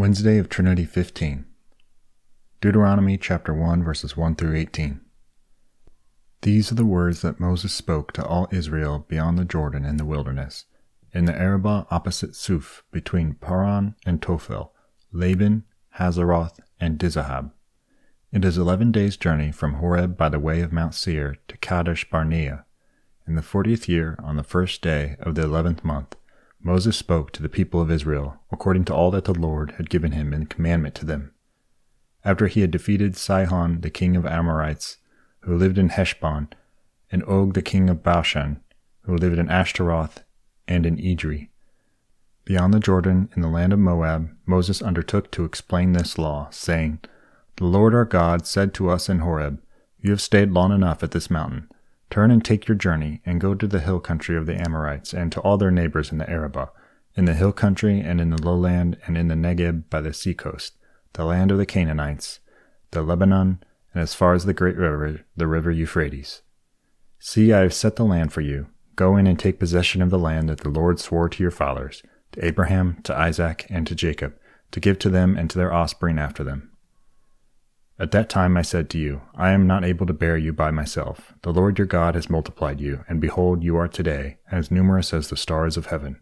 Wednesday of Trinity 15. Deuteronomy chapter 1 verses 1 through 18. These are the words that Moses spoke to all Israel beyond the Jordan in the wilderness, in the Arabah opposite Suph, between Paran and Tophel, Laban, Hazeroth, and Dizahab. It is eleven days' journey from Horeb by the way of Mount Seir to Kadesh Barnea. In the fortieth year, on the first day of the eleventh month, Moses spoke to the people of Israel according to all that the Lord had given him in commandment to them. After he had defeated Sihon the king of Amorites, who lived in Heshbon, and Og the king of Bashan, who lived in Ashtaroth and in Edrei. Beyond the Jordan, in the land of Moab, Moses undertook to explain this law, saying, The Lord our God said to us in Horeb, You have stayed long enough at this mountain. Turn and take your journey, and go to the hill country of the Amorites, and to all their neighbors in the Arabah, in the hill country, and in the lowland, and in the Negeb by the seacoast, the land of the Canaanites, the Lebanon, and as far as the great river, the river Euphrates. See, I have set the land for you. Go in and take possession of the land that the Lord swore to your fathers, to Abraham, to Isaac, and to Jacob, to give to them and to their offspring after them. At that time I said to you, I am not able to bear you by myself. The Lord your God has multiplied you, and behold, you are today as numerous as the stars of heaven.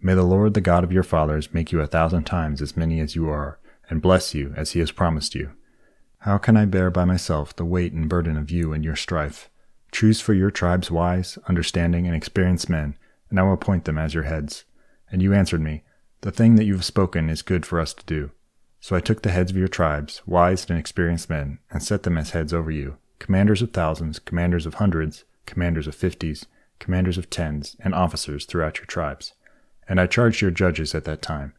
May the Lord, the God of your fathers, make you a thousand times as many as you are, and bless you as he has promised you. How can I bear by myself the weight and burden of you and your strife? Choose for your tribes wise, understanding, and experienced men, and I will appoint them as your heads. And you answered me, The thing that you have spoken is good for us to do. So I took the heads of your tribes, wise and experienced men, and set them as heads over you, commanders of thousands, commanders of hundreds, commanders of fifties, commanders of tens, and officers throughout your tribes. And I charged your judges at that time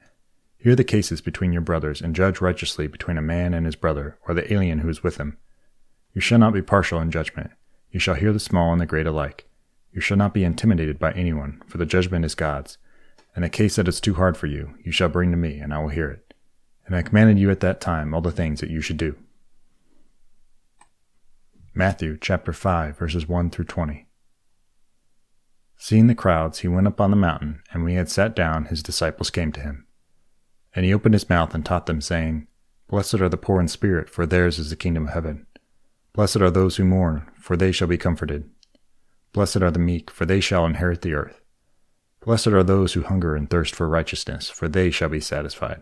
Hear the cases between your brothers, and judge righteously between a man and his brother, or the alien who is with him. You shall not be partial in judgment. You shall hear the small and the great alike. You shall not be intimidated by anyone, for the judgment is God's. And a case that is too hard for you, you shall bring to me, and I will hear it and I commanded you at that time all the things that you should do. Matthew chapter 5 verses 1 through 20. Seeing the crowds, he went up on the mountain, and when he had sat down, his disciples came to him. And he opened his mouth and taught them, saying, Blessed are the poor in spirit, for theirs is the kingdom of heaven. Blessed are those who mourn, for they shall be comforted. Blessed are the meek, for they shall inherit the earth. Blessed are those who hunger and thirst for righteousness, for they shall be satisfied.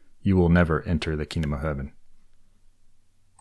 you will never enter the kingdom of heaven.